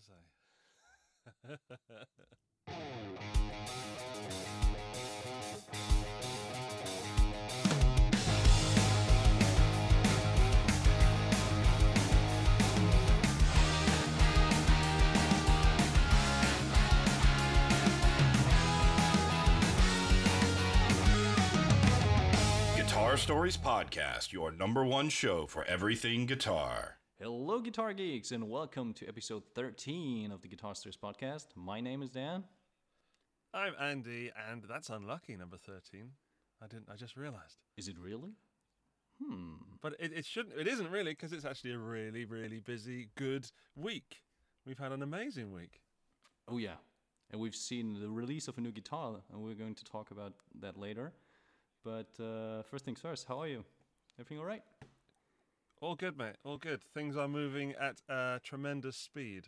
to say. Guitar Stories Podcast, your number one show for everything guitar. Hello, guitar geeks, and welcome to episode 13 of the Guitar Stories podcast. My name is Dan. I'm Andy, and that's unlucky, number 13. I didn't, I just realized. Is it really? Hmm. But it, it shouldn't, it isn't really, because it's actually a really, really busy, good week. We've had an amazing week. Oh, yeah. And we've seen the release of a new guitar, and we're going to talk about that later. But uh, first things first, how are you? Everything all right? All good, mate. All good. Things are moving at a tremendous speed.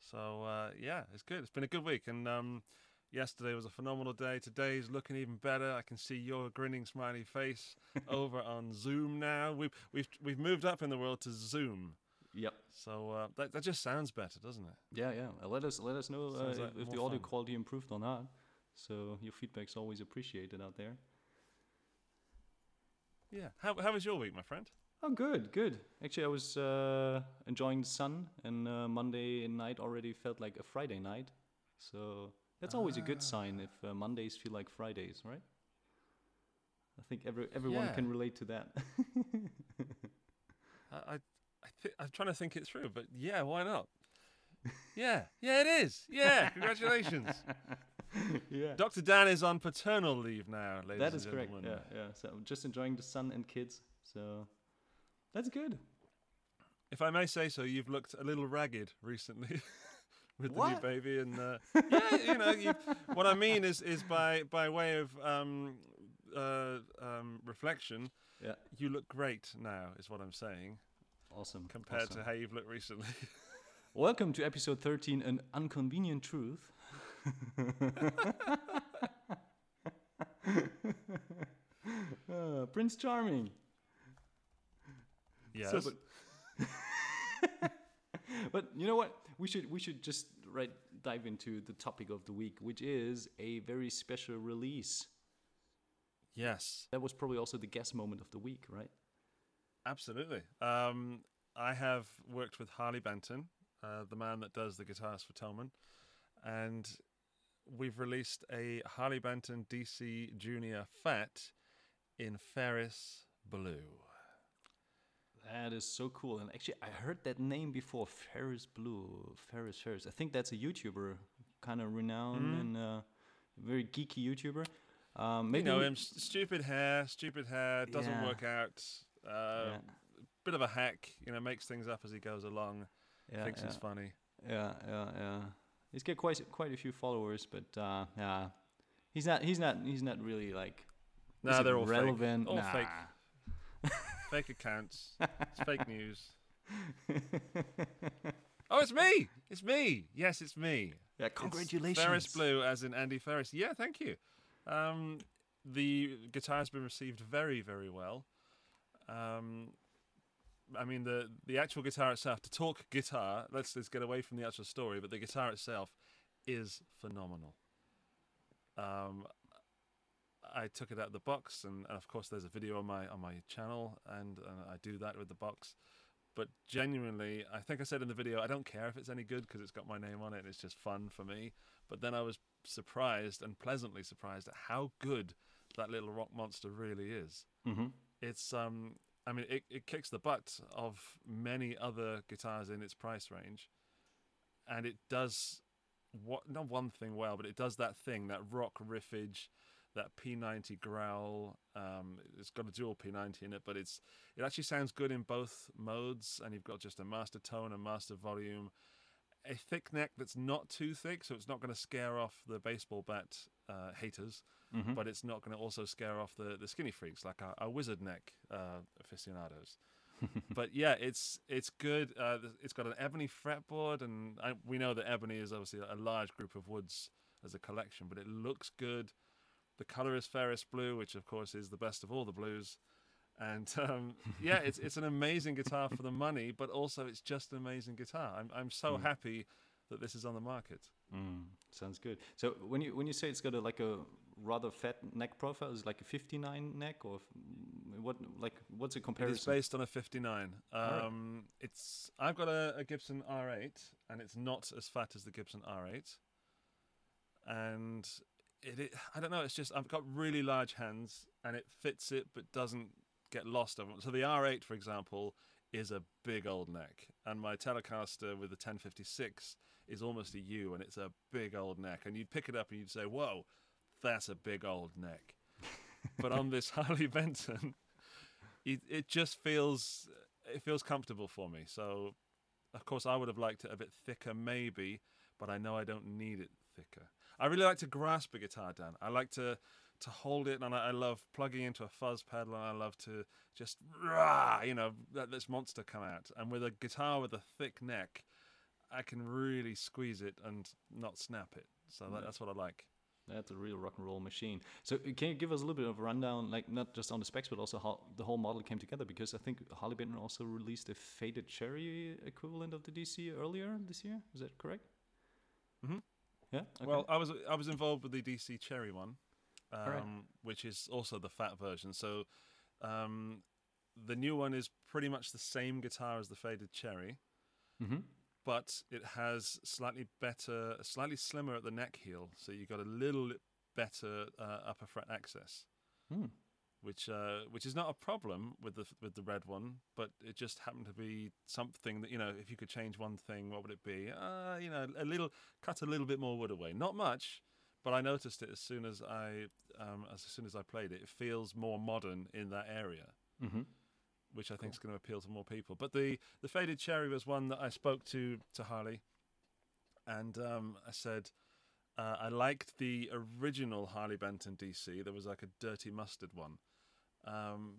So uh, yeah, it's good. It's been a good week, and um, yesterday was a phenomenal day. Today's looking even better. I can see your grinning, smiley face over on Zoom now. We've we've we've moved up in the world to Zoom. Yep. So uh, that that just sounds better, doesn't it? Yeah, yeah. Uh, let us let us know uh, Sounds if, like if the more audio fun. quality improved or not. So your feedback's always appreciated out there. Yeah. How how was your week, my friend? Oh, good, good. Actually, I was uh, enjoying the sun, and uh, Monday night already felt like a Friday night. So that's always a good sign if uh, Mondays feel like Fridays, right? I think every everyone Yeah. can relate to that. I I, thi- I'm trying to think it through, but yeah, why not? Yeah, yeah, it is. Yeah, congratulations. yeah, Dr. Dan is on paternal leave now, ladies that and is correct. Yeah, yeah. So I'm just enjoying the sun and kids. So that's good. If I may say so, you've looked a little ragged recently with the new baby, and uh, yeah, you know, you, what I mean is is by by way of um, uh, um, reflection, Yeah, you look great now, is what I'm saying, awesome. compared awesome. to how you've looked recently. Welcome to episode 13, an inconvenient truth. Uh, Prince Charming. Yes. So, but, but you know what? We should we should just right dive into the topic of the week, which is a very special release. yes. That was probably also the guest moment of the week, right? Absolutely. Um, I have worked with Harley Benton, uh, the man that does the guitars for Thomann, and we've released a Harley Benton DC Junior Fat in Ferris Blue. That is so cool. And actually, I heard that name before, Ferris Blue, Ferris Ferris. I think that's a YouTuber, kind of renowned and uh, very geeky YouTuber. Um, You know him, s- stupid hair, stupid hair, doesn't Yeah. work out. Uh, Bit of a hack, you know, makes things up as he goes along. Yeah, thinks yeah. it's funny. Yeah, yeah, yeah. He's got quite quite a few followers, but uh, yeah, he's not he's not he's not really like No, they're all relevant. fake. All Nah. fake. Fake accounts. It's fake news. oh, it's me. It's me. Yes, it's me. Yeah, It's congratulations. Ferris Blue, as in Andy Ferris. Yeah, thank you. Um, the guitar has been received very, very well. Um, I mean, the the actual guitar itself. To talk guitar, let's let's get away from the actual story. But the guitar itself is phenomenal. Um, I took it out of the box, and, and of course, there's a video on my on my channel, and, and I do that with the box. But genuinely, I think I said in the video, I don't care if it's any good because it's got my name on it. and It's just fun for me. But then I was surprised and pleasantly surprised at how good that little rock monster really is. hmm It's um, I mean, it, it kicks the butt of many other guitars in its price range, and it does what not one thing well, but it does that thing, that rock riffage, that P90 growl. Um, it's got a dual P90 in it, but it's it actually sounds good in both modes, and you've got just a master tone and master volume. A thick neck that's not too thick, so it's not going to scare off the baseball bat uh, haters, Mm-hmm. but it's not going to also scare off the, the skinny freaks like our, our wizard neck uh, aficionados. but yeah, it's it's good. Uh, it's got an ebony fretboard, and I, we know that ebony is obviously a large group of woods as a collection, but it looks good. The color is Ferris blue, which of course is the best of all the blues. And um, yeah, it's it's an amazing guitar for the money, but also it's just an amazing guitar. I'm I'm so happy that this is on the market. Mm, sounds good. So when you when you say it's got a like a rather fat neck profile, is it like a 59 neck or what? Like what's a comparison? It is based on a 59. Alright. Um, it's I've got a, a Gibson R8, and it's not as fat as the Gibson R8. And it, it, I don't know. It's just I've got really large hands, and it fits it, but doesn't get lost over. So the R8, for example, is a big old neck, and my Telecaster with the 1056 is almost a U, and it's a big old neck. And you'd pick it up and you'd say, "Whoa, that's a big old neck." but on this Harley Benton, it, it just feels it feels comfortable for me. So, of course, I would have liked it a bit thicker, maybe, but I know I don't need it thicker. I really like to grasp a guitar, Dan. I like to to hold it, and I, I love plugging into a fuzz pedal, and I love to just rah, you know, let this monster come out. And with a guitar with a thick neck, I can really squeeze it and not snap it. So that, that's what I like. That's a real rock and roll machine. So uh, can you give us a little bit of a rundown, like not just on the specs, but also how the whole model came together? Because I think Harley Benton also released a faded cherry equivalent of the DC earlier this year. Is that correct? Mhm. Yeah. Okay. Well, I was I was involved with the DC Cherry one, um, Alright. which is also the fat version. So um, the new one is pretty much the same guitar as the faded Cherry, mm-hmm. but it has slightly better, slightly slimmer at the neck heel. So you got a little bit better uh, upper fret access, Hmm. Which uh, which is not a problem with the with the red one, but it just happened to be something that you know, if you could change one thing, what would it be? Uh, you know, a little cut a little bit more wood away, not much, but I noticed it as soon as I um, as soon as I played it. It feels more modern in that area Mm-hmm. which I think is going to appeal to more people. But the the faded cherry was one that I spoke to to Harley, and um, I said uh, I liked the original Harley Benton DC. There was like a dirty mustard one, um,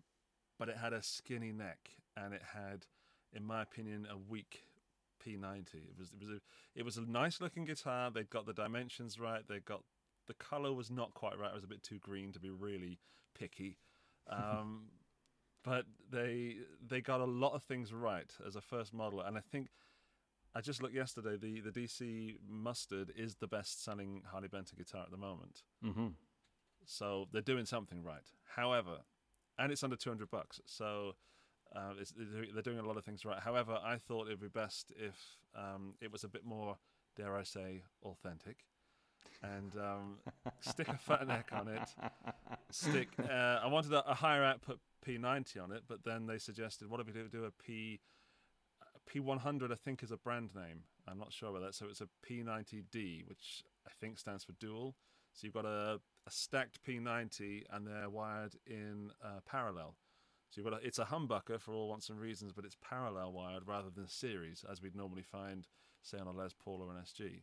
but it had a skinny neck and it had, in my opinion, a weak P90. It was it was a it was a nice looking guitar. They'd got the dimensions right. They got the color was not quite right. It was a bit too green to be really picky. Um, but they they got a lot of things right as a first model, and I think I just looked yesterday. The the DC Mustard is the best selling Harley Benton guitar at the moment, Mm-hmm. so they're doing something right. However, and it's under two hundred bucks, so. Uh, it's, they're doing- a lot of things right. However, I thought it would be best if um, it was a bit more, dare I say, authentic, and um, stick a fat neck on it. Stick. Uh, I wanted a, a higher output P90 on it, but then they suggested, what if we do, do a P P100? I think is a brand name. I'm not sure about that. So it's a P90D, which I think stands for dual. So you've got a, a stacked P90, and they're wired in uh, parallel. So you've got a, it's a humbucker for all wants and reasons, but it's parallel wired rather than series, as we'd normally find, say, on a Les Paul or an SG.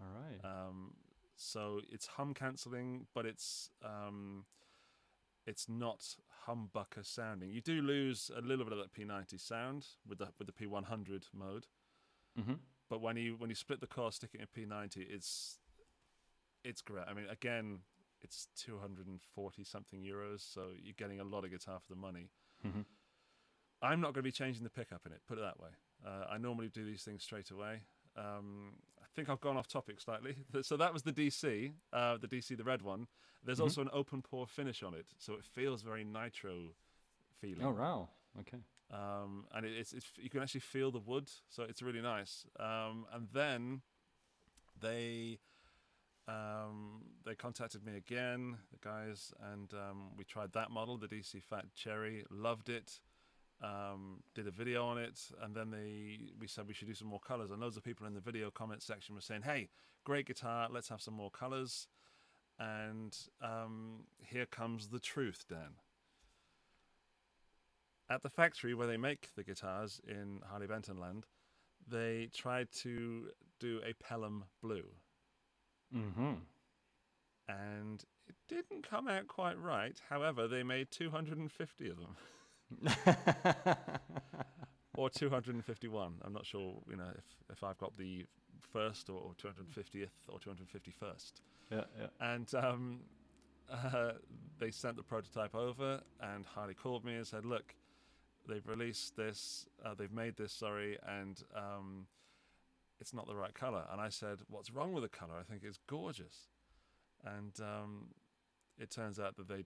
All right. Um, so it's hum cancelling, but it's um, it's not humbucker sounding. You do lose a little bit of that P90 sound with the with the P100 mode, mm-hmm. but when you when you split the core, stick it in P90, it's it's great. I mean, again, it's 240 something euros, so you're getting a lot of guitar for the money. Mm-hmm. I'm not going to be changing the pickup in it. Put it that way. Uh, I normally do these things straight away. Um, I think I've gone off topic slightly. So that was the DC, uh, the DC, the red one. There's Mhm. also an open pore finish on it, so it feels very nitro feeling. Oh wow. Okay. Um, and it, it's, it's you can actually feel the wood, so it's really nice. Um, and then they um, they contacted me again, the guys, and um, we tried that model, the DC Fat Cherry. Loved it. Um, did a video on it, and then they we said we should do some more colors. And loads of people in the video comment section were saying, "Hey, great guitar, let's have some more colors." And um, here comes the truth, Dan at the factory where they make the guitars in Harley Benton Land, they tried to do a Pelham blue, Mm-hmm. and it didn't come out quite right. However, they made 250 of them, or 251. I'm not sure, you know, if if I've got the first or, or 250th or 251st. yeah. Yeah. And um, uh, they sent the prototype over, and Harley called me and said, "Look, they've released this. Uh, they've made this. Sorry, and um, it's not the right color. And I said, what's wrong with the color? I think it's gorgeous. And um, it turns out that they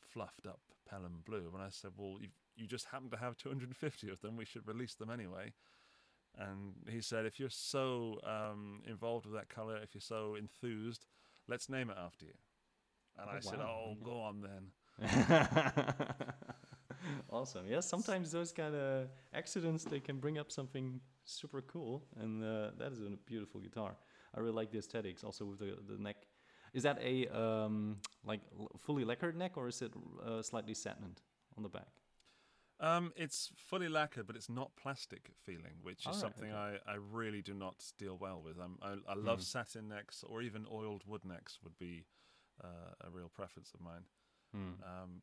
fluffed up Pelham Blue. And I said, well, you you just happen to have 250 of them. We should release them anyway. And he said, if you're so um, involved with that color, if you're so enthused, let's name it after you. And Oh, I said, oh, go on then. awesome. Yeah, sometimes those kind of accidents they can bring up something super cool, and uh, that is a beautiful guitar. I really like the aesthetics, also with the the neck. Is that a um, like fully lacquered neck, or is it uh, slightly satined on the back? Um, it's fully lacquered, but it's not plastic feeling, which is Alright, something okay. I, I really do not deal well with. Um, I, I love Mm. satin necks, or even oiled wood necks would be uh, a real preference of mine. Hmm. Um,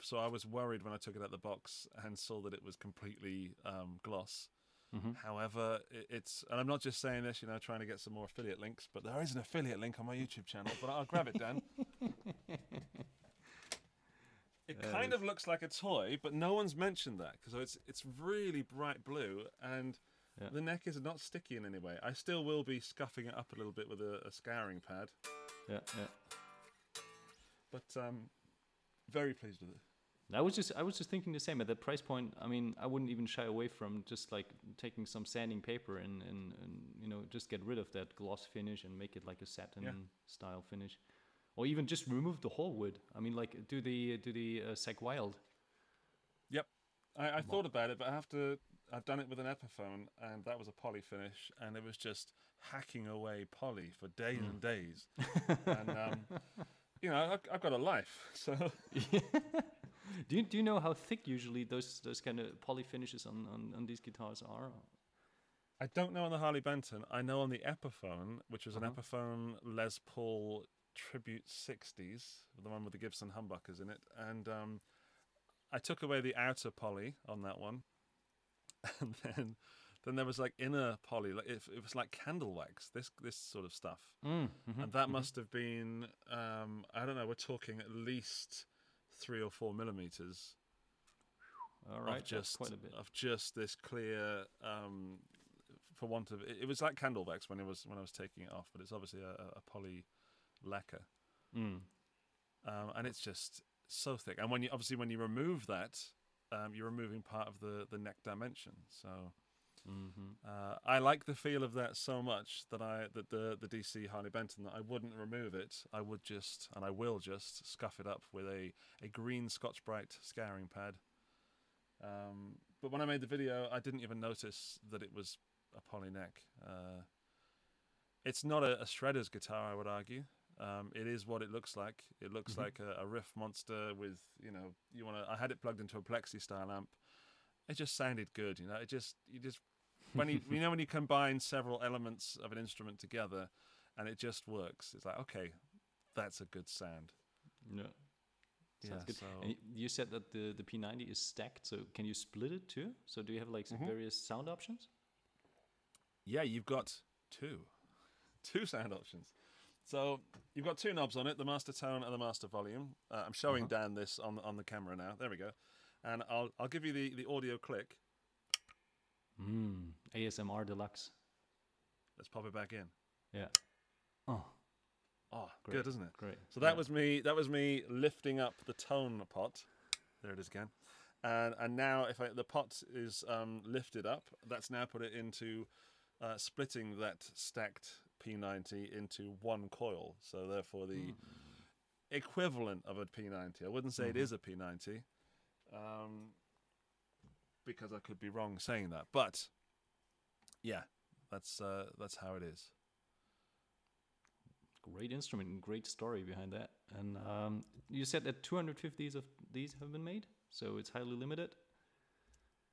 so I was worried when I took it out of the box and saw that it was completely um, gloss. Hmm However, it's and I'm not just saying this, you know, trying to get some more affiliate links, but there is an affiliate link on my YouTube channel. But I'll grab it, Dan. It kind of looks like a toy, but no one's mentioned that because it's it's really bright blue and Yeah. the neck is not sticky in any way. I still will be scuffing it up a little bit with a, a scouring pad, Yeah, yeah. but um, very pleased with it. I was just I was just thinking the same at that price point. I mean, I wouldn't even shy away from just like taking some sanding paper and and, and you know just get rid of that gloss finish and make it like a satin style finish, or even just remove the whole wood. I mean, like do the do the uh, Wild. Yep, I, I thought about it, but I have to. I've done it with an Epiphone, and that was a poly finish, and it was just hacking away poly for days and days. and um, you know, I've, I've got a life, so do you do you know how thick usually those those kind of poly finishes on, on on these guitars are? I don't know on the Harley Benton. I know on the Epiphone, which was an Uh-huh. Epiphone Les Paul Tribute 60s, the one with the Gibson humbuckers in it, and um, I took away the outer poly on that one, and then then there was like inner poly, like it, it was like candle wax, this this sort of stuff, Mm, and that must have been um, I don't know. We're talking at least three or four millimeters All right, of just quite a bit. of just this clear um for want of it, it was like candle wax when it was when I was taking it off but it's obviously a, a- a poly lacquer Mm. um, and it's just so thick and when you obviously when you remove that um, you're removing part of the the neck dimension so hmm uh, I like the feel of that so much that I that the the DC Harley Benton that I wouldn't remove it. I would just and I will just scuff it up with a a green Scotch Brite scouring pad. Um, but when I made the video I didn't even notice that it was a poly neck. Uh, it's not a, a shredder's guitar I would argue. Um, it is what it looks like. It looks Mhm. like a, a riff monster with you know you want to I had it plugged into a plexi style amp it just sounded good you know? It just you just when you you know when you combine several elements of an instrument together and it just works it's like okay that's a good sound Yeah. Sounds yeah good. so And you said that the, the P90 is stacked, so can you split it too? So do you have like some Mhm. various sound options? yeah you've got two two sound options so you've got two knobs on it the master tone and the master volume uh, i'm showing Uh-huh. dan this on on the camera now there we go and i'll i'll give you the the audio click Mm. ASMR Deluxe. let's pop it back in Yeah. Oh, oh Great. good isn't it great. So that Yeah. was me. That was me lifting up the tone pot. There it is again. And and now if I, the pot is um, lifted up, that's now put it into uh, splitting that stacked P90 into one coil. So therefore the equivalent of a P90. I wouldn't say it Mhm. is a P90, um, because I could be wrong saying that. But yeah, that's uh, that's how it is. Great instrument and great story behind that. And um, you said that 250 of these have been made, so it's highly limited.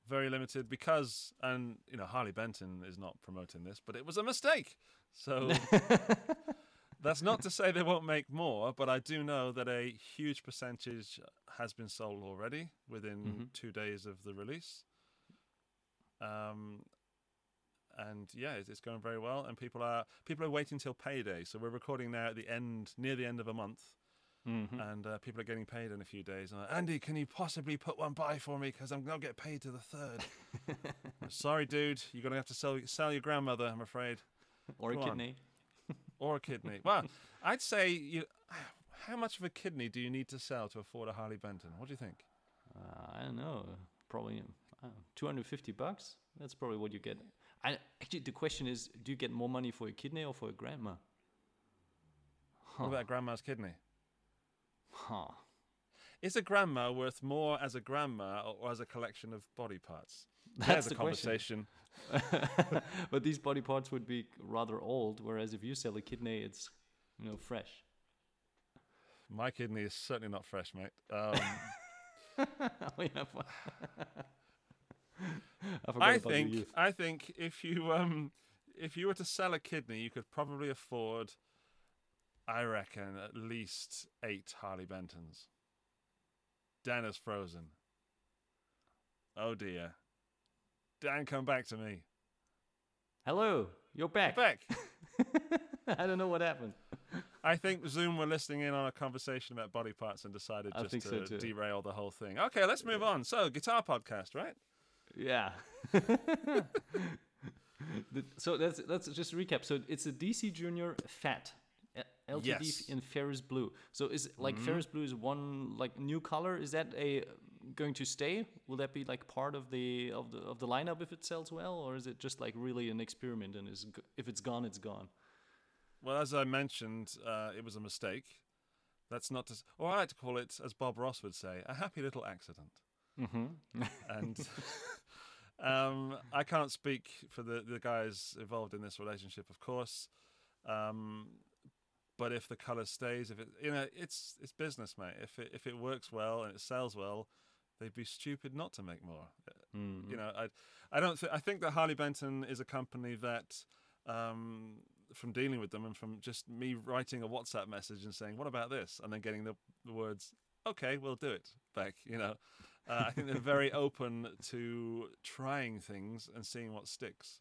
very limited because and you know Harley Benton is not promoting this but it was a mistake so that's not to say they won't make more but I do know that a huge percentage has been sold already within Mhm. 2 days of the release um and yeah it's, it's going very well and people are people are waiting till payday so we're recording now at the end near the end of a month and uh, people are getting paid in a few days. And like, Andy, can you possibly put one by for me? Because I'm going to get paid to the third. Sorry, dude. You're going to have to sell, sell your grandmother, I'm afraid. Or a Go on. Or a kidney. well, I'd say you. How much of a kidney do you need to sell to afford a Harley Benton? What do you think? Uh, I don't know. Probably uh, 250 bucks. That's probably what you get. I actually the question is, do you get more money for a kidney or for a grandma? What about grandma's kidney? Huh. Is a grandma worth more as a grandma or, as a collection of body parts? That's There's the a question. conversation. but these body parts would be rather old, whereas if you sell a kidney, it's you know fresh. My kidney is certainly not fresh, mate. Um, oh, I I think. I think if you um if you were to sell a kidney, you could probably afford, I reckon, at least eight Harley Bentons. Dan is frozen. Oh dear. Dan, come back to me. Hello, you're back. Back. I don't know what happened. I think Zoom were listening in on a conversation about body parts and decided I just think so to derail the whole thing. Okay, let's move on. So, guitar podcast, right? Yeah. So let's let's just recap. So it's a DC Junior Fat LTD Yes. Mm-hmm. in Ferris Blue. So is like Ferris Blue is one like new color? Is that a going to stay? Will that be like part of the of the of the lineup if it sells well, or is it just like really an experiment and is if it's gone, it's gone? Well, as I mentioned, uh, it was a mistake. That's not to, or I like to call it, as Bob Ross would say, a happy little accident. Mm-hmm. And um, I can't speak for the, the guys involved in this relationship, of course. Um, but if the color stays, if it, you know, it's it's business, mate. If it if it works well and it sells well, they'd be stupid not to make more. Mm-hmm. You know, I I don't th- I think that Harley Benton is a company that um, from dealing with them and from just me writing a WhatsApp message and saying, "What about this?" and then getting the, the words, "Okay, we'll do it." back. You know, uh, I think they're very open to trying things and seeing what sticks.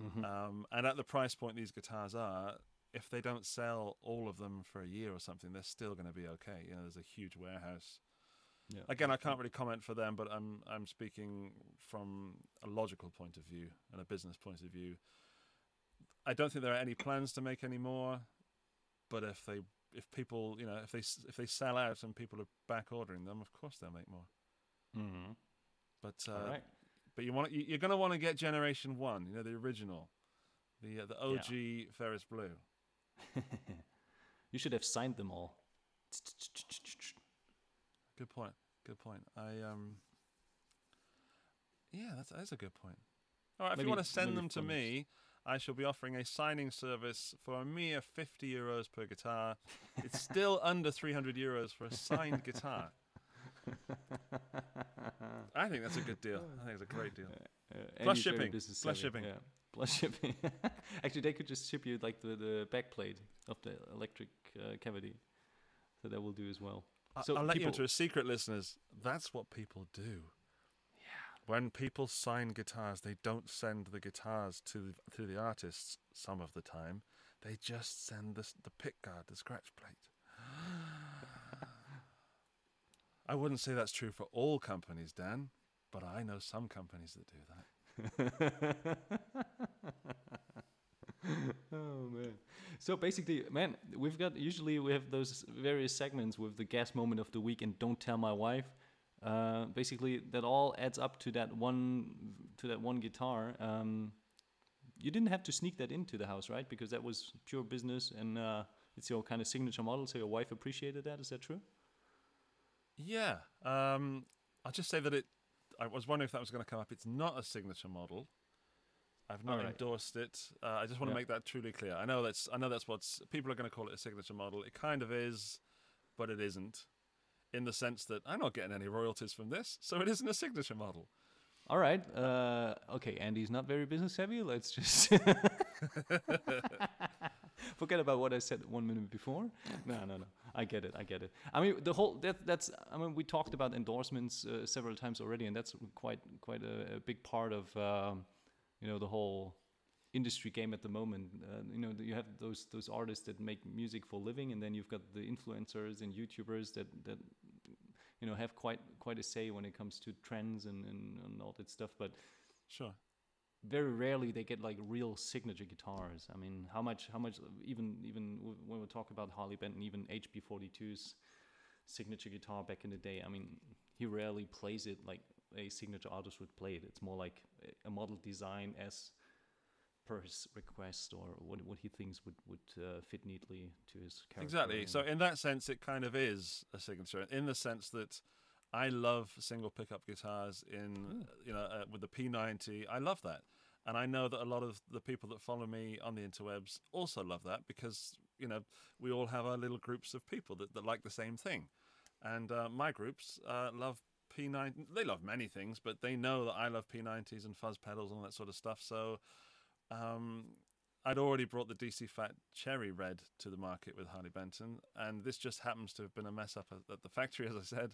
Mm-hmm. Um, and at the price point these guitars are, if they don't sell all of them for a year or something, they're still going to be okay. You know, there's a huge warehouse. Yeah. Again, I can't really comment for them, but I'm I'm speaking from a logical point of view and a business point of view. I don't think there are any plans to make any more, but if they if people you know if they if they sell out and people are back ordering them, of course they'll make more. Mm-hmm. But uh, right. but you want you- you're going to want to get generation one, you know, the original, the uh, the OG Ferris Blue. you should have signed them all. Good point. Good point. I um. Yeah, that's that's a good point. All right, if Maybe- you want to send them to me, I shall be offering a signing service for a mere 50 euros per guitar. It's still under 300 euros for a signed guitar. I think that's a good deal. I think it's a great deal. Uh, Plus Andy's very shipping. Plus shipping. Yeah. Plus shipping. Actually, they could just ship you like the, the back plate of the electric uh, cavity. So that will do as well. So I'll let you into a secret, listeners. That's what people do. Yeah. When people sign guitars, they don't send the guitars to the, to the artists. Some of the time, they just send the the pick guard, the scratch plate. I wouldn't say that's true for all companies, Dan, but I know some companies that do that. oh man. So basically, man, we've got usually we have those various segments with the gas moment of the week and don't tell my wife. Uh, basically, that all adds up to that one to that one guitar. Um, you didn't have to sneak that into the house, right? Because that was pure business and uh, it's your kind of signature model. So your wife appreciated that. Is that true? Yeah. Um, I'll just say that it. I was wondering if that was going to come up. It's not a signature model. I've not Alright. endorsed it. Uh, I just want to make that truly clear. I know that's. I know that's what's people are going to call it a signature model. It kind of is, but it isn't, in the sense that I'm not getting any royalties from this, so it isn't a signature model. All right. Uh, okay, Andy's not very business savvy. Let's just forget about what I said one minute before. No, no, no. I get it. I get it. I mean, the whole that that's. I mean, we talked about endorsements uh, several times already, and that's quite quite a, a big part of um, you know the whole industry game at the moment. Uh, you know, you have those those artists that make music for a living, and then you've got the influencers and YouTubers that that you know have quite quite a say when it comes to trends and and, and all that stuff. But Sure. very rarely they get like real signature guitars. I mean, how much, how much, even even when we talk about Harley Benton, even HP42's signature guitar back in the day. I mean, he rarely plays it like a signature artist would play it. It's more like a- model design as per his request or what what he thinks would would uh, fit neatly to his character. Exactly. So in that sense, it kind of is a signature. In the sense that I love single pickup guitars in you know uh, with the P90. I love that, and I know that a lot of the people that follow me on the interwebs also love that because you know we all have our little groups of people that, that like the same thing, and uh, my groups uh, love P90. They love many things, but they know that I love P90s and fuzz pedals and all that sort of stuff. So. Um, I'd already brought the DC Fat Cherry Red to the market with Harley Benton, and this just happens to have been a mess up at, the factory, as I said.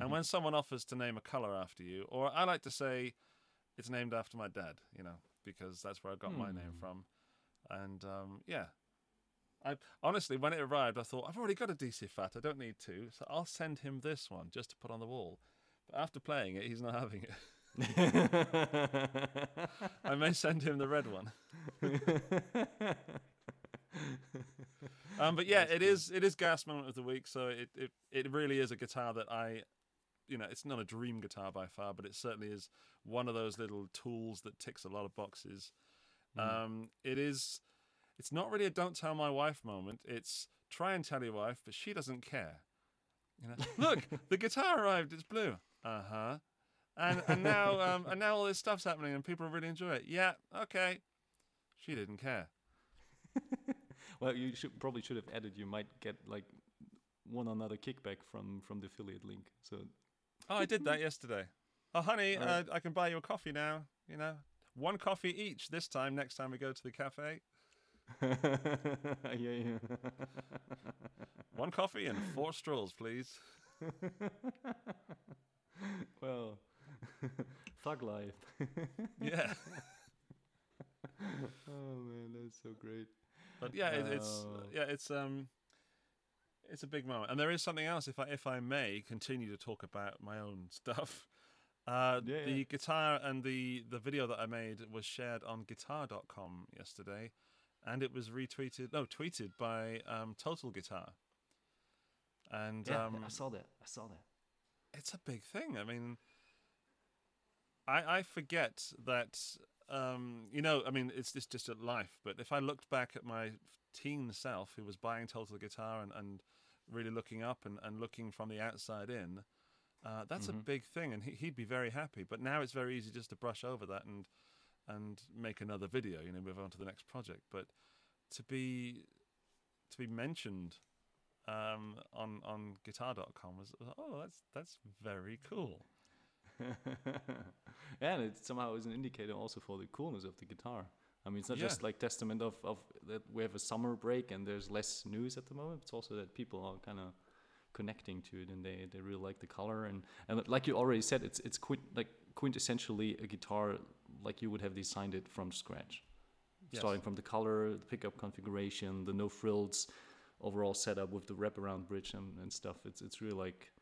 and when someone offers to name a color after you, or I like to say it's named after my dad, you know, because that's where I got my name Hmm. from. And um, yeah, I honestly, when it arrived, I thought I've already got a DC Fat, I don't need two, so I'll send him this one just to put on the wall. But after playing it, he's not having it. I may send him the red one. um, but yeah, it is it is gas moment of the week. So it, it it really is a guitar that I, you know, it's not a dream guitar by far, but it certainly is one of those little tools that ticks a lot of boxes. Um, it is, it's not really a don't tell my wife moment. It's try and tell your wife, but she doesn't care. You know, look, the guitar arrived. It's blue. Uh huh. And and now um, and now all this stuff's happening and people really enjoy it. Yeah, okay. She didn't care. well, you should probably should have added. You might get like one another kickback from from the affiliate link. So Oh, I did that yesterday. Oh, honey, uh, I can buy you a coffee now. You know, one coffee each this time. Next time we go to the cafe, yeah, yeah. one coffee and four straws, please. well, thug life. Yeah, oh man, that's so great. but yeah, it, it's Oh. yeah, it's um, it's a big moment. And there is something else, if I if I may continue to talk about my own stuff. Uh, Yeah, the yeah. guitar and the the video that I made was shared on Guitar.com yesterday, and it was retweeted, no, tweeted by um, Total Guitar. And Yeah, um, I saw that. I saw that. It's a big thing. I mean, I I forget that um, you know. I mean, it's it's just a life. But if I looked back at my teen self, who was buying Total Guitar and, and really looking up and, and looking from the outside in, uh, that's a big thing, and he, he'd be very happy. But now it's very easy just to brush over that and and make another video. You know, move on to the next project. But to be to be mentioned um, on on guitar.com was oh that's that's very cool. yeah, and it somehow is an indicator also for the coolness of the guitar. I mean, it's not Yeah. just like testament of, of that we have a summer break and there's less news at the moment. It's also that people are kind of connecting to it and they, they really like the color and, and like you already said, it's it's quint, like quintessentially a guitar like you would have designed it from scratch, Yes. starting from the color, the pickup configuration, the no frills, overall setup with the wraparound bridge and, and stuff. It's it's really like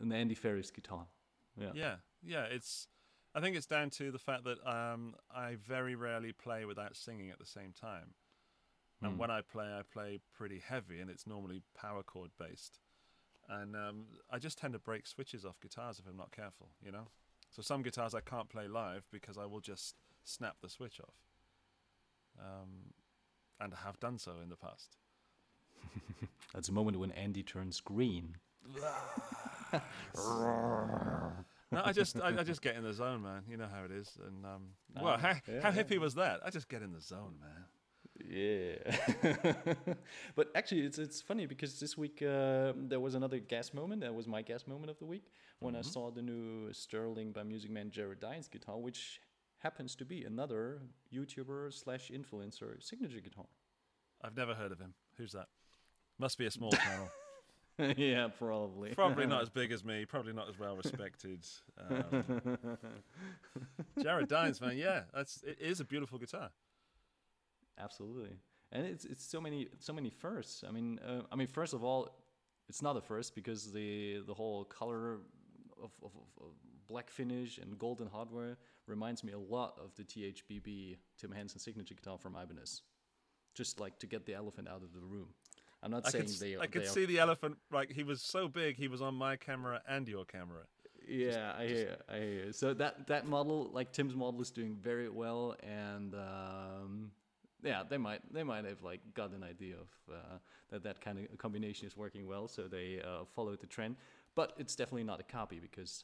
an Andy Ferris guitar. Yeah. Yeah, yeah. It's I think it's down to the fact that um, I very rarely play without singing at the same time. And Hmm. when I play, I play pretty heavy, and it's normally power chord based. And um, I just tend to break switches off guitars if I'm not careful, you know. So some guitars I can't play live because I will just snap the switch off. Um, and I have done so in the past. That's a moment when Andy turns green. No, I just I, I just get in the zone, man. You know how it is. And um, well, how, yeah, how yeah. hippie was that? I just get in the zone, man. Yeah. but actually, it's it's funny because this week uh, there was another gas moment. That was my gas moment of the week when I saw the new Sterling by Music Man Jared Dines guitar, which happens to be another YouTuber slash influencer signature guitar. I've never heard of him. Who's that? Must be a small channel. yeah, probably. Probably not as big as me. Probably not as well respected. Um, Jared Dines, man. Yeah, that's it is a beautiful guitar. Absolutely, and it's it's so many so many firsts. I mean, uh, I mean, first of all, it's not a first because the the whole color of, of, of, black finish and golden hardware reminds me a lot of the THBB Tim Henson signature guitar from Ibanez. Just like to get the elephant out of the room. I'm not I saying could, they. I could they are see the elephant. Like he was so big, he was on my camera and your camera. Yeah, I hear, you, I hear. So that that model, like Tim's model, is doing very well, and um, yeah, they might they might have like got an idea of uh, that that kind of combination is working well, so they uh, followed the trend. But it's definitely not a copy because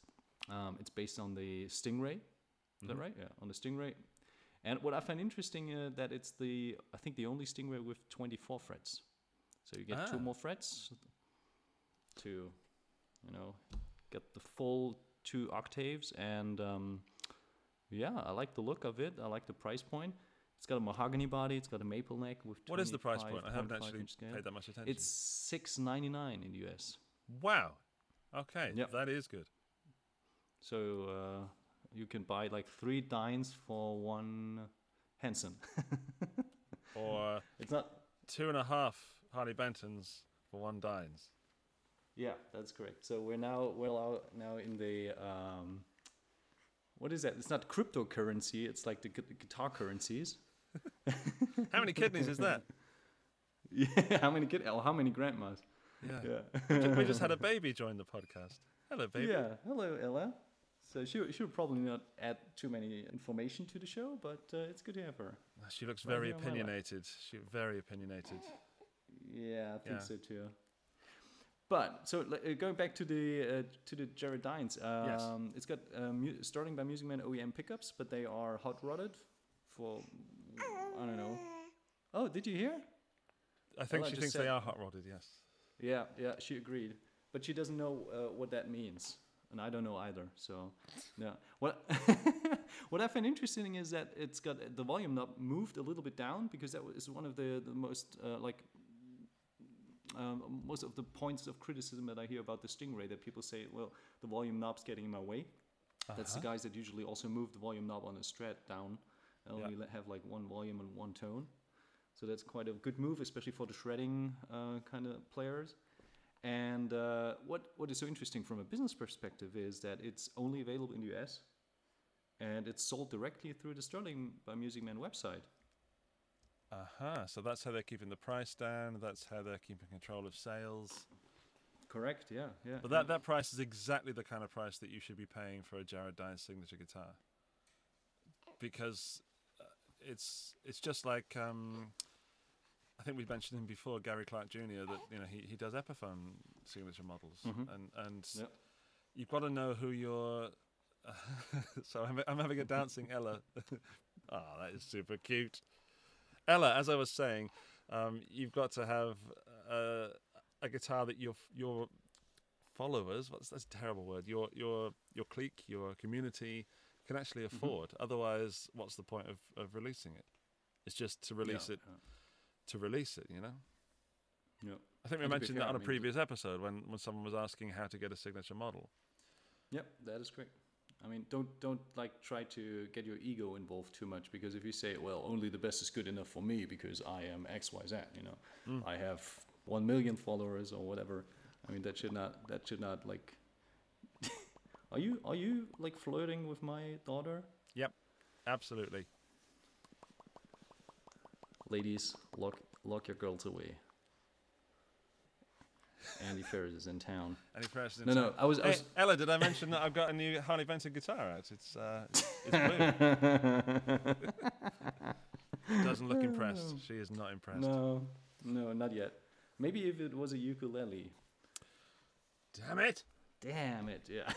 um, it's based on the Stingray. Is that right? Yeah, on the Stingray. And what I find interesting uh, that it's the I think the only Stingray with 24 frets. So you get two Ah. more frets to, you know, get the full two octaves. And um, yeah, I like the look of it. I like the price point. It's got a mahogany body. It's got a maple neck with. What is the price point? I haven't actually paid that much attention. It's six ninety nine in the US. wow. Okay, Yep. that is good. So uh, you can buy like three Dines for one Henson. Or it's not. two and a half Harley Bentons for one Dines. Yeah, that's correct. So we're now we're now now in the um, what is that? It's not cryptocurrency. It's like the gu- guitar currencies. How many kidneys is that? Yeah, how many kid? Oh, how many grandmas? Yeah. Yeah. we just had a baby join the podcast. Hello, baby. Yeah. Hello, Ella. So she she would probably not add too many information to the show, but uh, it's good to have her. She looks very here on my lap. opinionated. She very opinionated. Yeah, I think Yeah. so too. But so uh, going back to the uh, to the Jared Dines, um, Yes. it's got um, Sterling by Music Man OEM pickups, but they are hot rodded for I don't know. Oh, did you hear? I think Ella she thinks said- they are hot rodded. Yes. Yeah, yeah, she agreed, but she doesn't know uh, what that means, and I don't know either. So, yeah. What what I find interesting is that it's got the volume knob moved a little bit down because that is one of the the most uh, like. Um, most of the points of criticism that I hear about the Stingray that people say, well, the volume knob's getting in my way. That's the Uh-huh. guys that usually also move the volume knob on a Strat down and Yeah. only let- have like one volume and one tone. So that's quite a good move, especially for the shredding uh, kind of players. And uh, what what is so interesting from a business perspective is that it's only available in the US, and it's sold directly through the Sterling by Music Man website. Uh huh. So that's how they're keeping the price down. That's how they're keeping control of sales. Correct. Yeah. Yeah. But that, that price is exactly the kind of price that you should be paying for a Jared Dines signature guitar. Because uh, it's it's just like um, I think we mentioned him before, Gary Clark Jr. That you know he, he does Epiphone signature models, Mhm. and and Yep. you've got to know who you're. so I'm I'm having a dancing Ella. oh, that is super cute. Ella, as I was saying, um, you've got to have uh, a guitar that your your followers what's that's a terrible word your your your clique your community can actually Mm-hmm. afford otherwise what's the point of, of releasing it it's just to release Yeah, it to release it you know Yeah. yeah. i think we And mentioned fair, that on I a mean, previous episode when when someone was asking how to get a signature model Yep, that is correct. I mean, don't don't like try to get your ego involved too much because if you say, well, only the best is good enough for me because I am X Y Z, you know, Mm. I have one million followers or whatever. I mean, that should not that should not like. are you are you like flirting with my daughter, Yep, absolutely ladies? Lock lock your girls away. Andy Ferris is in town. any prayers in No, no, town? I was. I Hey, was ella did i mention that i've got a new harley benton guitar out it's uh it's, it's blue doesn't look impressed she is not impressed no, no, not yet. Maybe if it was a ukulele. damn it Damn it! Yeah.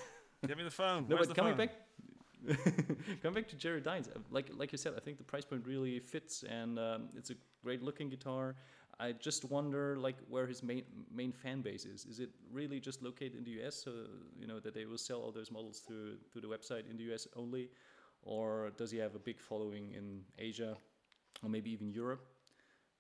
give me the phone No, Where's but the coming phone? back, coming back to Jerry Dines, uh, like like you said, I think the price point really fits, and um, it's a great looking guitar. I just wonder, like, where his main main fan base is. Is it really just located in the U.S. so you know that they will sell all those models through through the website in the U.S. only, or does he have a big following in Asia, or maybe even Europe?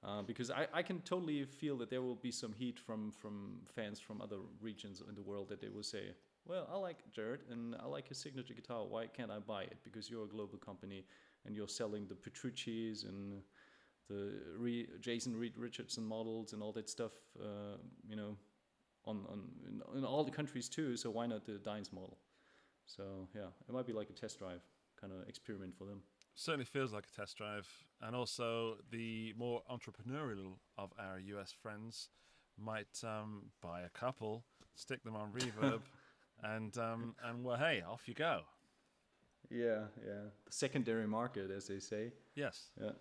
Uh, because I, I can totally feel that there will be some heat from, from fans from other regions in the world that they will say, well, I like Jared and I like his signature guitar. Why can't I buy it? Because you're a global company and you're selling the Petrucci's and the re- Jason Reed Richardson models and all that stuff. Uh, you know, on on in, in all the countries too. So why not the Dines model? So yeah, it might be like a test drive kind of experiment for them. Certainly feels like a test drive, and also the more entrepreneurial of our US friends might um, buy a couple, stick them on reverb, and um, and well, hey, off you go. Yeah, yeah. The secondary market, as they say. Yes. Yeah.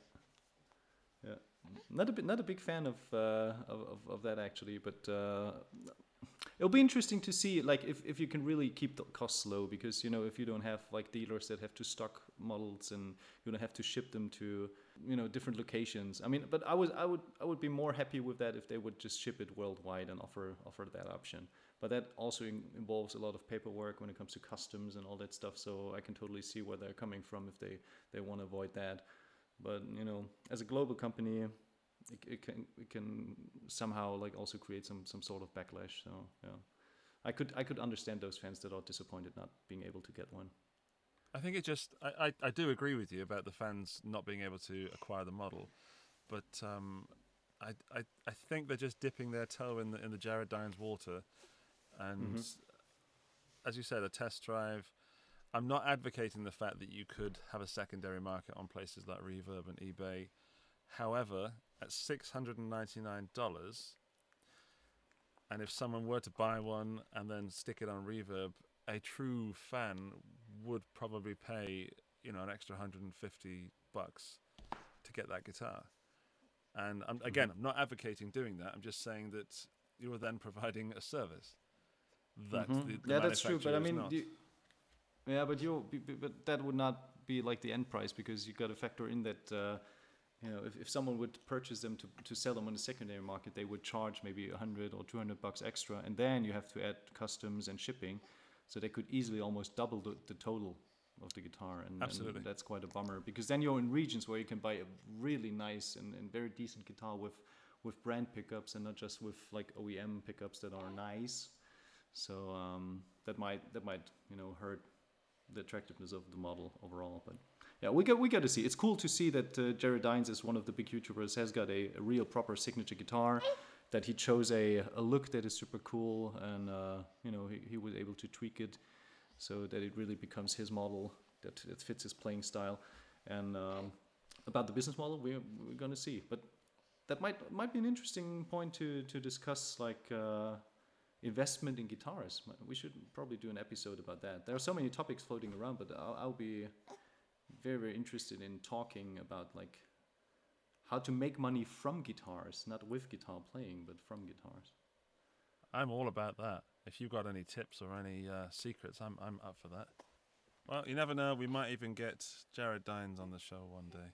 Yeah. Not a bit, not a big fan of uh, of, of, of that actually, but uh, it'll be interesting to see like if, if you can really keep the costs low because you know if you don't have like dealers that have to stock models and you don't have to ship them to you know different locations. I mean, but I was I would I would be more happy with that if they would just ship it worldwide and offer offer that option. But that also in, involves a lot of paperwork when it comes to customs and all that stuff. So I can totally see where they're coming from if they they want to avoid that. But you know, as a global company, it, it can it can somehow like also create some some sort of backlash. So yeah, I could I could understand those fans that are disappointed not being able to get one. I think it just I, I, I do agree with you about the fans not being able to acquire the model, but um, I, I I think they're just dipping their toe in the in the Jared Dines water, and Mhm. as you said, a test drive. I'm not advocating the fact that you could have a secondary market on places like Reverb and eBay. However, at six hundred and ninety nine dollars, and if someone were to buy one and then stick it on Reverb, a true fan would probably pay, you know, an extra 150 bucks to get that guitar. And I'm, again, I'm not advocating doing that. I'm just saying that you are then providing a service that Mhm. the, the yeah, that's true. But I mean, yeah, but you, but that would not be like the end price because you got to factor in that. Uh, you know, if, if someone would purchase them to, to sell them on the secondary market, they would charge maybe 100 or 200 bucks extra, and then you have to add customs and shipping, so they could easily almost double the, the total of the guitar, and, and that's quite a bummer because then you're in regions where you can buy a really nice and, and very decent guitar with with brand pickups and not just with like OEM pickups that are nice. So um, that might that might you know hurt the attractiveness of the model overall. But yeah, we got we got to see. It's cool to see that uh, Jared Dines is one of the big YouTubers has got a, a real proper signature guitar. That he chose a, a look that is super cool, and uh, you know he, he was able to tweak it so that it really becomes his model that it fits his playing style. And um, about the business model, we're we're gonna see. But that might might be an interesting point to to discuss, like. Uh, investment in guitars. We should probably do an episode about that. There are so many topics floating around, but I'll, I'll be very, very interested in talking about like how to make money from guitars, not with guitar playing, but from guitars. I'm all about that. If you've got any tips or any uh, secrets, I'm I'm up for that. Well, you never know. We might even get Jared Dines on the show one day.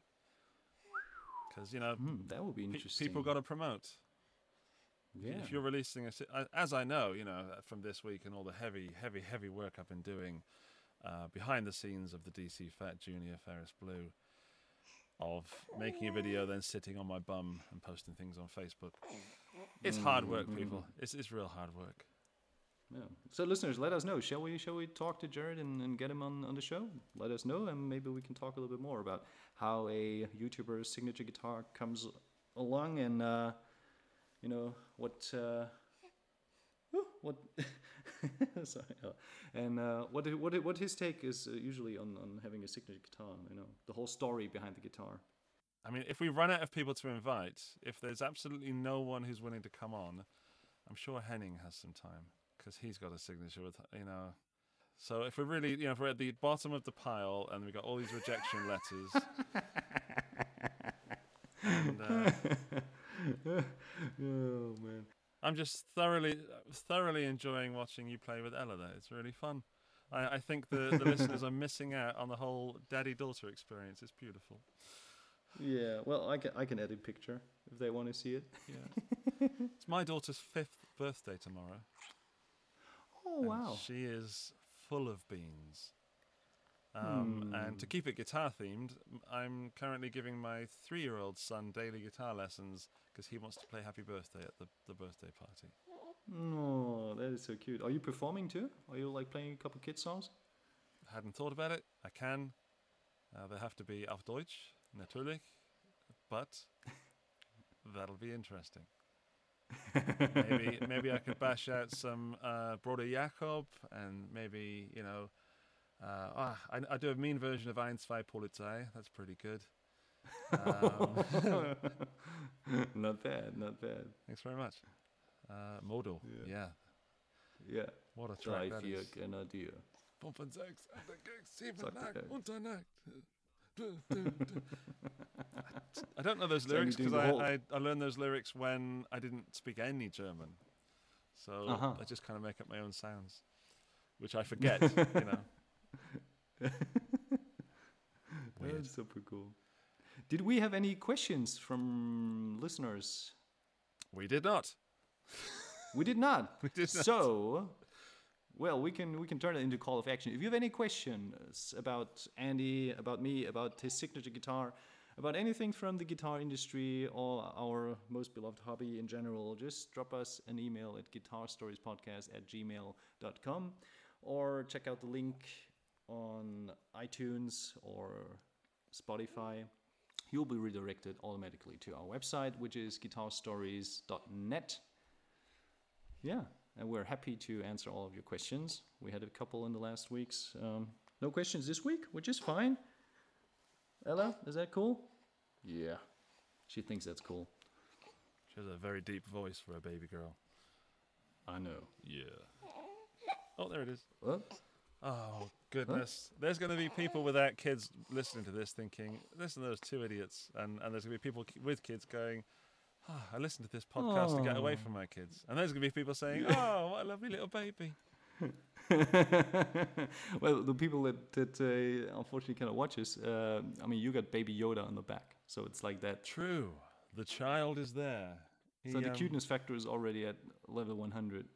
Because you know, Hmm, that would be pe- interesting. people got to promote. Yeah. If you're releasing a, as I know, you know, uh, from this week and all the heavy, heavy, heavy work I've been doing uh, behind the scenes of the DC Fat Junior Ferris Blue, of making a video, then sitting on my bum and posting things on Facebook. It's hard work, Mm-hmm. people. It's it's real hard work. Yeah. So listeners, let us know. Shall we shall we talk to Jared and, and get him on, on the show? Let us know and maybe we can talk a little bit more about how a YouTuber's signature guitar comes along and uh, you know what uh, what sorry and uh, what what what his take is uh, usually on, on having a signature guitar. You know the whole story behind the guitar. I mean, if we run out of people to invite, if there's absolutely no one who's willing to come on, I'm sure Henning has some time because he's got a signature with, you know. So if we're really, you know, if we're at the bottom of the pile and we've got all these rejection letters, and, uh. I'm just thoroughly, thoroughly enjoying watching you play with Ella. There, it's really fun. I, I think the, the listeners are missing out on the whole daddy-daughter experience. It's beautiful. Yeah, well, I can I can add a picture if they want to see it. Yeah, it's my daughter's fifth birthday tomorrow. Oh wow! She is full of beans. Um, And to Hmm. keep it guitar themed, I'm currently giving my three year old son daily guitar lessons because he wants to play Happy Birthday at the, the birthday party. Oh, that is so cute. Are you performing too? Are you like playing a couple kid songs? I hadn't thought about it. I can. Uh, they have to be auf Deutsch, natürlich. but that'll be interesting. maybe maybe I could bash out some uh, Bruder Jakob and maybe you know uh, ah, I, I do a mean version of Ein zwei Polizei. That's pretty good. Um, not bad, not bad. thanks very much. Uh, Model, Yeah. yeah. Yeah. What a track Drei, that vier, is. Grenadier. Fünf und sechs, acht und sechs, sieben Sagt und acht er. und dann acht. Du, du, du. I don't know those lyrics because I, I, I learned those lyrics when I didn't speak any German. So Uh-huh. I just kind of make up my own sounds, which I forget, you know. That's super cool. Did we have any questions from listeners? We did not. We did not. We did not. So, well, we can we can turn it into call of action. If you have any questions about Andy, about me, about his signature guitar, about anything from the guitar industry or our most beloved hobby in general, just drop us an email at guitarstoriespodcast at gmail.com or check out the link on iTunes or Spotify. You'll be redirected automatically to our website, which is guitarstories.net. Yeah, and we're happy to answer all of your questions. We had a couple in the last weeks. Um, no questions this week, which is fine. Ella, is that cool? Yeah, she thinks that's cool. She has a very deep voice for a baby girl. I know. Yeah. Oh, there it is. What? Oh goodness! There's going to be people without kids listening to this, thinking, "Listen to those two idiots," and and there's going to be people with kids going, oh, "I listened to this podcast to get away Oh. from my kids," and there's going to be people saying, "Oh, what a lovely little baby." well, the people that, that uh, unfortunately cannot watch us, uh, I mean, you got Baby Yoda on the back, so it's like that. True, the child is there. So the um, cuteness factor is already at level 100.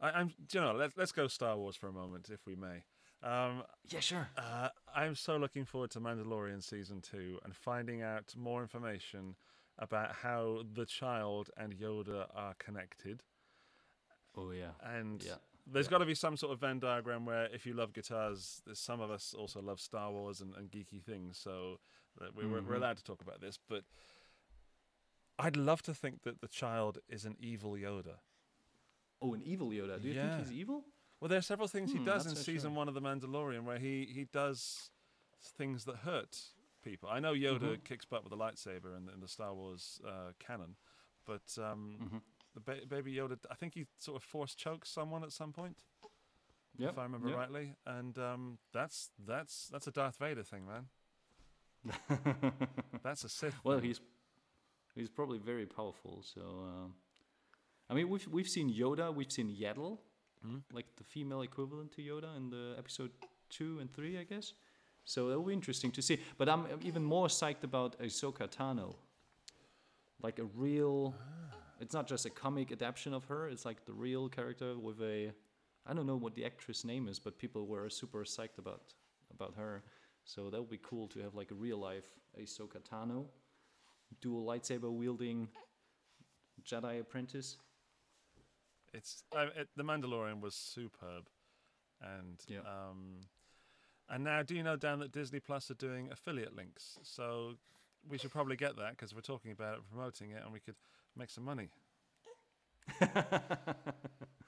I, I'm, you know, let's let's go Star Wars for a moment, if we may. Um, Yeah, sure. Uh, I'm so looking forward to Mandalorian season two and finding out more information about how the child and Yoda are connected. Oh, yeah. And Yeah. there's yeah. got to be some sort of Venn diagram where if you love guitars, there's some of us also love Star Wars and, and geeky things. So that we, we're, we're Mhm. allowed to talk about this. But I'd love to think that the child is an evil Yoda. Oh, an evil Yoda. Do you Yeah. think he's evil? Well, there are several things he Hmm, does in so season one of The Mandalorian where he, he does things that hurt people. I know Yoda Mhm. kicks butt with a lightsaber in, the- in the Star Wars uh, canon, but um, Mm-hmm. the ba- baby Yoda, I think he sort of force chokes someone at some point, Yep. if I remember yep. rightly, and um, that's that's that's a Darth Vader thing, man. That's a Sith. Well, thing. he's he's probably very powerful. So, um, I mean, we've we've seen Yoda, we've seen Yaddle, Hmm? like the female equivalent to Yoda in the episode two and three, I guess. So it'll be interesting to see. But I'm I'm even more psyched about Ahsoka Tano, like a real. It's not just a comic adaptation of her. It's like the real character with a. I don't know what the actress name is, but people were super psyched about about her. So that would be cool to have like a real life Ahsoka Tano, dual lightsaber wielding Jedi apprentice. It's uh, it, the Mandalorian was superb, and Yeah. um, and now do you know Dan that Disney Plus are doing affiliate links? So we should probably get that because we're talking about it, promoting it, and we could make some money.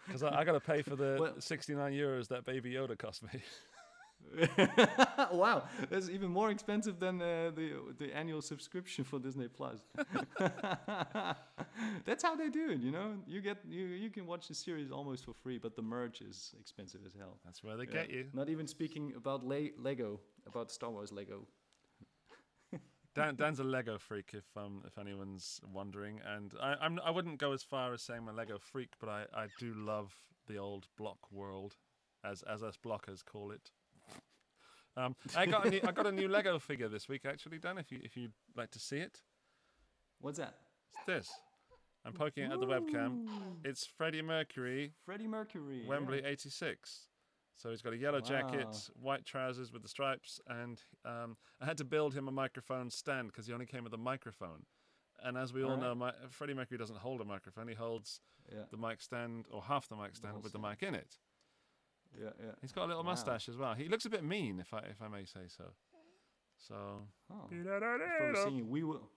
Because I, I got to pay for the Well- 69 euros that Baby Yoda cost me. wow, that's even more expensive than uh, the the annual subscription for Disney Plus. that's how they do it, you know. You get you you can watch the series almost for free, but the merch is expensive as hell. That's where they Yeah. get you. Not even speaking about Le- Lego, about Star Wars Lego. Dan, Dan's a Lego freak, if um if anyone's wondering, and I I'm I wouldn't go as far as saying I'm a Lego freak, but I, I do love the old block world, as as us blockers call it. Um, I got a new, I got a new Lego figure this week actually, Dan. If you if you'd like to see it, What's that? it's this. I'm poking it at the webcam. It's Freddie Mercury, Freddie Mercury. yeah. Wembley '86. So he's got a yellow jacket, white trousers with the stripes, and um, I had to build him a microphone stand because he only came with a microphone. And as we all know, Alright. mi- Freddie Mercury doesn't hold a microphone; he holds Yeah, the mic stand or half the mic stand whole with the mic in it. Yeah, yeah. He's got a little Wow. mustache as well. He looks a bit mean, if I if I may say so. So Oh. He's probably singing "We Will,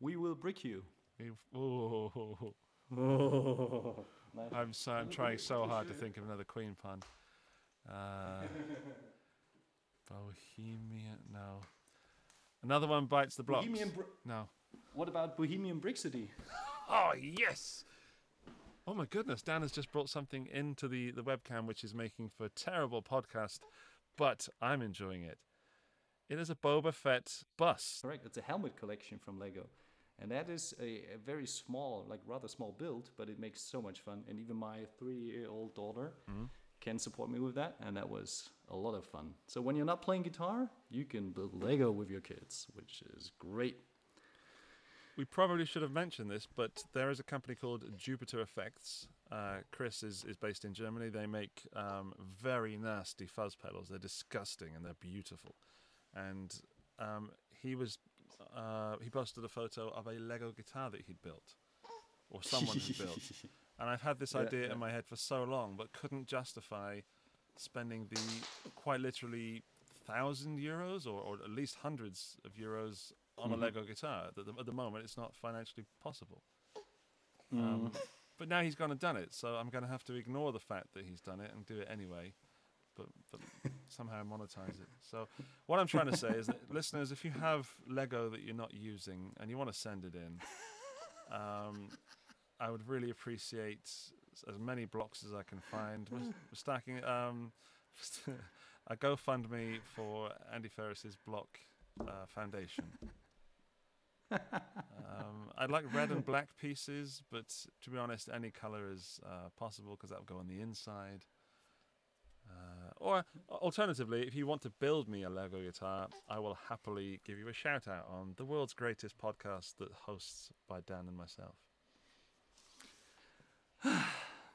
We will brick you. We've- ooh. Nice. I'm so I'm trying so hard to think of another Queen pun. Uh, Bohemian, no. Another one bites the blocks. Bohemian Br- no. what about Bohemian Brick City? Oh yes. Oh my goodness, Dan has just brought something into the, the webcam which is making for a terrible podcast, but I'm enjoying it. It is a Boba Fett bus. Correct. It's a helmet collection from Lego. And that is a, a very small, like rather small build, but it makes so much fun. And even my three year old daughter mm-hmm. can support me with that. And that was a lot of fun. So when you're not playing guitar, you can build Lego with your kids, which is great. We probably should have mentioned this, but there is a company called Jupiter Effects. Uh, Chris is, is based in Germany. They make um, very nasty fuzz pedals. They're disgusting and they're beautiful. And um, he was uh, he posted a photo of a Lego guitar that he'd built, or someone had built. And I've had this Yeah, idea yeah. in my head for so long, but couldn't justify spending the quite literally thousand euros or, or at least hundreds of euros on Mhm. a Lego guitar. At the, at the moment, it's not financially possible. Mm. Um, but now he's gone and done it, so I'm going to have to ignore the fact that he's done it and do it anyway, but, but somehow monetize it. So what I'm trying to say is that listeners, if you have Lego that you're not using and you want to send it in, um, I would really appreciate as many blocks as I can find. We're stacking um, a GoFundMe for Andy Ferris's block uh, foundation. Um, I'd like red and black pieces, but to be honest, any color is uh, possible because that'll go on the inside. Uh, or alternatively, if you want to build me a Lego guitar, I will happily give you a shout out on the world's greatest podcast that hosts by Dan and myself.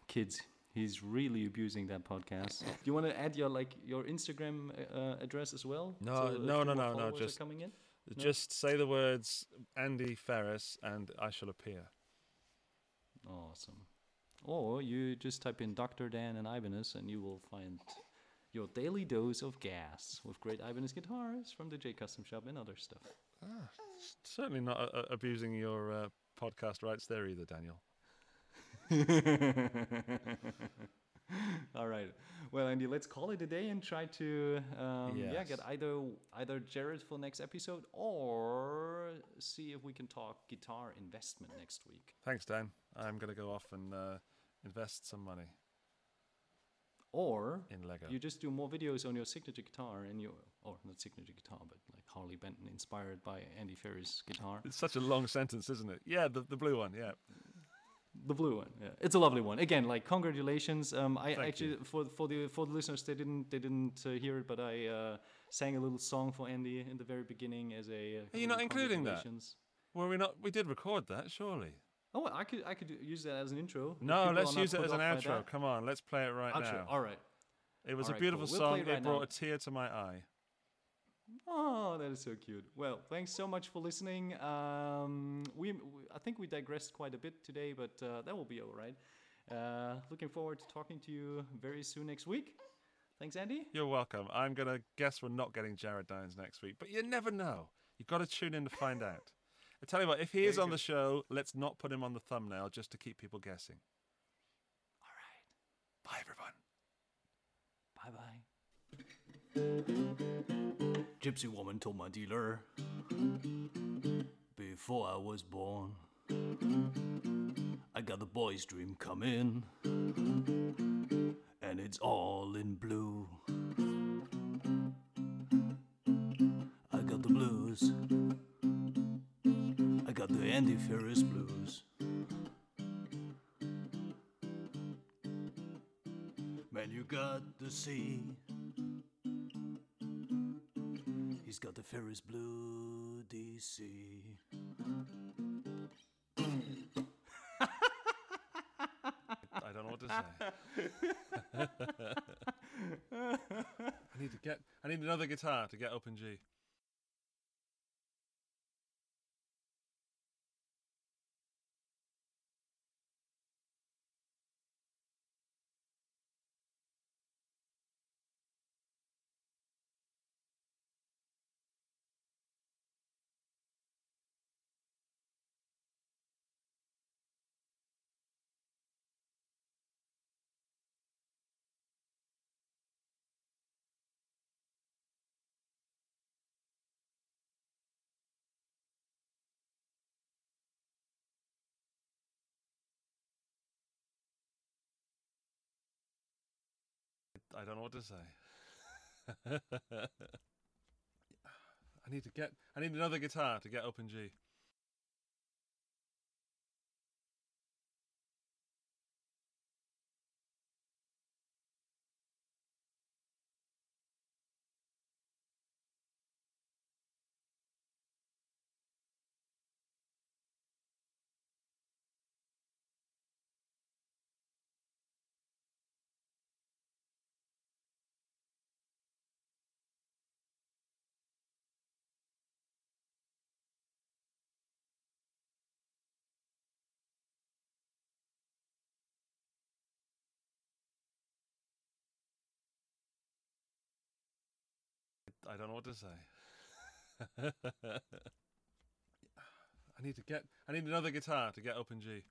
Kids, he's really abusing that podcast. Do you want to add your like your Instagram uh, address as well? No, So no, no, no, no, just- coming in. No? Just say the words Andy Ferris and I shall appear. Awesome. Or you just type in Dr. Dan and Ibanez and you will find your daily dose of gas with great Ibanez guitars from the J Custom Shop and other stuff. Certainly not uh, uh, abusing your uh, podcast rights there either, Daniel. All right. Well, Andy, let's call it a day and try to um, yeah get either either Jared for next episode or see if we can talk guitar investment next week. Thanks, Dan. I'm going to go off and uh, invest some money Or in Lego. you just do more videos on your signature guitar and your or not signature guitar, but like Harley Benton inspired by Andy Ferris guitar. It's such a long sentence, isn't it? Yeah, the, the blue one. Yeah. The blue one, yeah, it's a lovely one. Again, like congratulations. Um, I Thank actually you. for for the for the listeners they didn't they didn't uh, hear it, but I uh, sang a little song for Andy in the very beginning as a. Uh, Are you not including that? Were we not? We did record that, surely. Oh, I could I could use that as an intro. No, let's use it as an outro. Come on, let's play it right Outro. now. All right. It was All a right, beautiful cool. We'll song. it It brought now. a tear to my eye. Oh, that is so cute. Well, thanks so much for listening. Um, we, we I think we digressed quite a bit today, but uh, that will be all right. Uh, looking forward to talking to you very soon next week. Thanks, Andy. You're welcome. I'm going to guess we're not getting Jared Dines next week, but you never know. You've got to tune in to find out. I tell you what, if he is on the show, let's not put him on the thumbnail just to keep people guessing. All right. Bye, everyone. Bye bye. Gypsy woman told my dealer before I was born, I got the boy's dream coming, and it's all in blue. I got the blues. I got the Andy Ferris blues. Man, you got the sea. He's got the Ferris Blue DC. I don't know what to say. I need to get. I need another guitar to get Open G. I don't know what to say. I need to get. I need another guitar to get open G. I don't know what to say. I need to get. I need another guitar to get open G.